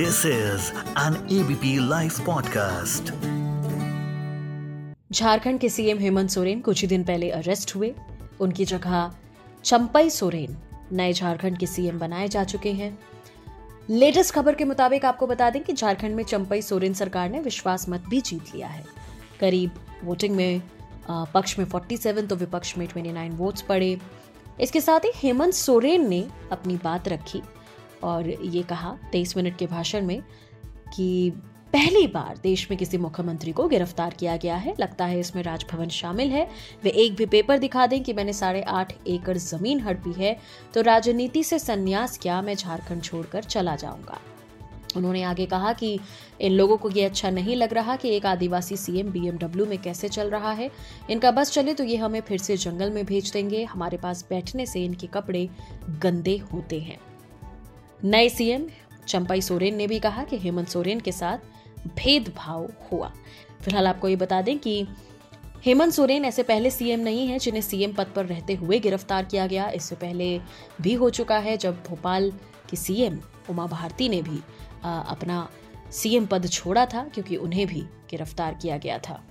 This is an ABP live podcast Jharkhand के CM Hemant Soren कुछ ही दिन पहले अरेस्ट हुए। उनकी जगह चंपई सोरेन नए झारखंड के सीएम बनाए जा चुके हैं। लेटेस्ट खबर के मुताबिक आपको बता दें कि झारखंड में चंपई सोरेन सरकार ने विश्वास मत भी जीत लिया है। करीब वोटिंग में पक्ष में 47 तो विपक्ष में 29 वोट्स पड़े। इसके साथ ही हेमंत सोरेन ने अपनी बात रखी। और ये कहा तेईस मिनट के भाषण में कि पहली बार देश में किसी मुख्यमंत्री को गिरफ़्तार किया गया है। लगता है इसमें राजभवन शामिल है। वे एक भी पेपर दिखा दें कि मैंने साढ़े आठ एकड़ ज़मीन हड़पी है तो राजनीति से संन्यास क्या मैं झारखंड छोड़कर चला जाऊँगा? उन्होंने आगे कहा कि इन लोगों को ये अच्छा नहीं लग रहा कि एक आदिवासी सीएम बीएमडब्ल्यू में कैसे चल रहा है। इनका बस चले तो ये हमें फिर से जंगल में भेज देंगे। हमारे पास बैठने से इनके कपड़े गंदे होते हैं। नए सीएम चंपाई सोरेन ने भी कहा कि हेमंत सोरेन के साथ भेदभाव हुआ। फ़िलहाल आपको ये बता दें कि हेमंत सोरेन ऐसे पहले सीएम नहीं है जिन्हें सीएम पद पर रहते हुए गिरफ़्तार किया गया। इससे पहले भी हो चुका है जब भोपाल की सीएम उमा भारती ने भी आ, अपना सीएम पद छोड़ा था क्योंकि उन्हें भी गिरफ़्तार किया गया था।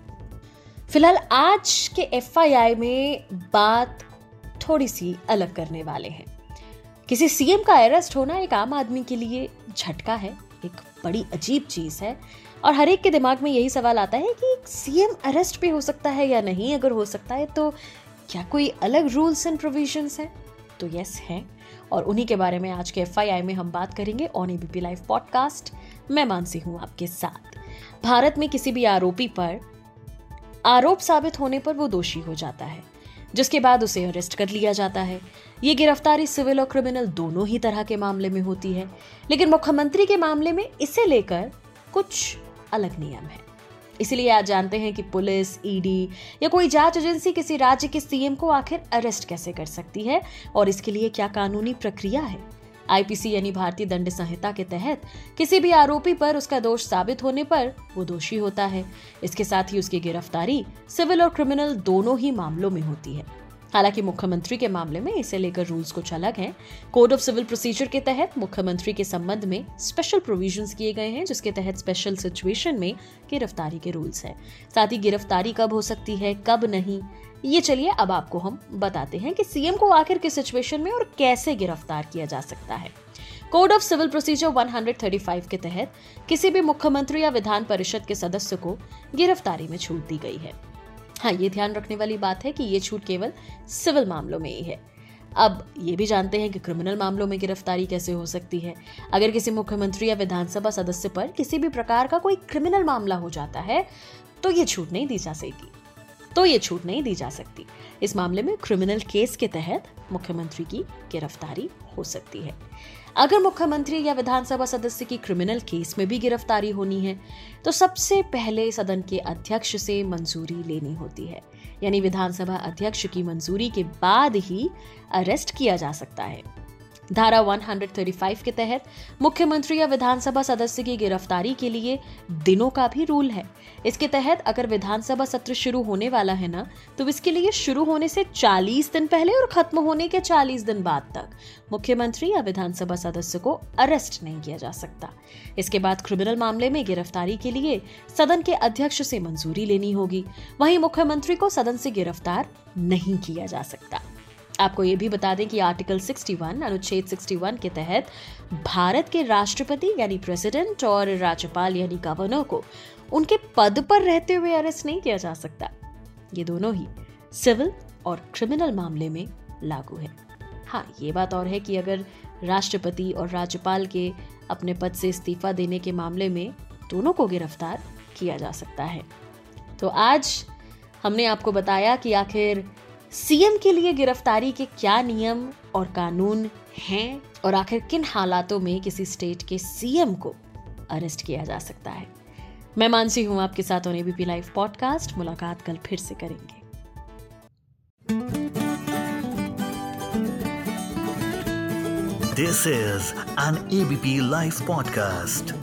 फ़िलहाल आज के एफआईआई में बात थोड़ी सी अलग करने वाले हैं। किसी सीएम का अरेस्ट होना एक आम आदमी के लिए झटका है, एक बड़ी अजीब चीज़ है। और हर एक के दिमाग में यही सवाल आता है कि सीएम अरेस्ट भी हो सकता है या नहीं, अगर हो सकता है तो क्या कोई अलग रूल्स एंड प्रोविजंस हैं? तो यस है। और उन्हीं के बारे में आज के एफ़ में हम बात करेंगे ऑन एबीपी लाइव पॉडकास्ट मैं मानसी हूँ आपके साथ। भारत में किसी भी आरोपी पर आरोप साबित होने पर वो दोषी हो जाता है। जिसके बाद उसे अरेस्ट कर लिया जाता है। ये गिरफ्तारी सिविल और क्रिमिनल दोनों ही तरह के मामले में होती है। लेकिन मुख्यमंत्री के मामले में इसे लेकर कुछ अलग नियम है। इसलिए आप जानते हैं कि पुलिस ईडी या कोई जाँच एजेंसी किसी राज्य के सीएम को आखिर अरेस्ट कैसे कर सकती है और इसके लिए क्या कानूनी प्रक्रिया है? आईपीसी यानी भारतीय दंड संहिता के तहत किसी भी आरोपी पर उसका दोष साबित होने पर वो दोषी होता है। इसके साथ ही उसकी गिरफ्तारी सिविल और क्रिमिनल दोनों ही मामलों में होती है। हालाँकि मुख्यमंत्री के मामले में इसे लेकर रूल्स कुछ अलग हैं। कोड ऑफ़ सिविल प्रोसीजर के तहत मुख्यमंत्री के संबंध में स्पेशल प्रोविजंस किए गए हैं, जिसके तहत स्पेशल सिचुएशन में गिरफ्तारी के रूल्स हैं। साथ ही गिरफ्तारी कब हो सकती है, कब नहीं, ये चलिए अब आपको हम बताते हैं कि सीएम को आखिर किस सिचुएशन में और कैसे गिरफ़्तार किया जा सकता है। कोड ऑफ़ सिविल प्रोसीजर 135 के तहत किसी भी मुख्यमंत्री या विधान परिषद के सदस्य को गिरफ्तारी में छूट दी गई है। हाँ ये ध्यान रखने वाली बात है कि ये छूट केवल सिविल मामलों में ही है। अब ये भी जानते हैं कि क्रिमिनल मामलों में गिरफ्तारी कैसे हो सकती है। अगर किसी मुख्यमंत्री या विधानसभा सदस्य पर किसी भी प्रकार का कोई क्रिमिनल मामला हो जाता है तो ये छूट नहीं दी जा सकती। तो ये छूट नहीं दी जा सकती। इस मामले में क्रिमिनल केस के तहत मुख्यमंत्री की गिरफ्तारी हो सकती है। अगर मुख्यमंत्री या विधानसभा सदस्य की क्रिमिनल केस में भी गिरफ्तारी होनी है तो सबसे पहले सदन के अध्यक्ष से मंजूरी लेनी होती है। यानी विधानसभा अध्यक्ष की मंजूरी के बाद ही अरेस्ट किया जा सकता है। धारा 135 के तहत मुख्यमंत्री या विधानसभा सदस्य की गिरफ्तारी के लिए दिनों का भी रूल है। इसके तहत अगर विधानसभा सत्र शुरू होने वाला है ना तो इसके लिए शुरू होने से 40 दिन पहले और खत्म होने के 40 दिन बाद तक मुख्यमंत्री या विधानसभा सदस्य को अरेस्ट नहीं किया जा सकता। इसके बाद क्रिमिनल मामले में गिरफ्तारी के लिए सदन के अध्यक्ष से मंजूरी लेनी होगी। वहीं मुख्यमंत्री को सदन से गिरफ़्तार नहीं किया जा सकता। आपको ये भी बता दें कि आर्टिकल 61 अनुच्छेद 61 के तहत भारत के राष्ट्रपति यानी प्रेसिडेंट और राज्यपाल यानी गवर्नर को उनके पद पर रहते हुए अरेस्ट नहीं किया जा सकता। ये दोनों ही सिविल और क्रिमिनल मामले में लागू है। हाँ ये बात और है कि अगर राष्ट्रपति और राज्यपाल के अपने पद से इस्तीफा देने के मामले में दोनों को गिरफ़्तार किया जा सकता है। तो आज हमने आपको बताया कि आखिर सीएम के लिए गिरफ्तारी के क्या नियम और कानून हैं और आखिर किन हालातों में किसी स्टेट के सीएम को अरेस्ट किया जा सकता है? मैं मानसी हूँ, आपके साथ और एबीपी लाइव पॉडकास्ट मुलाकात कल फिर से करेंगे। This is an ABP live podcast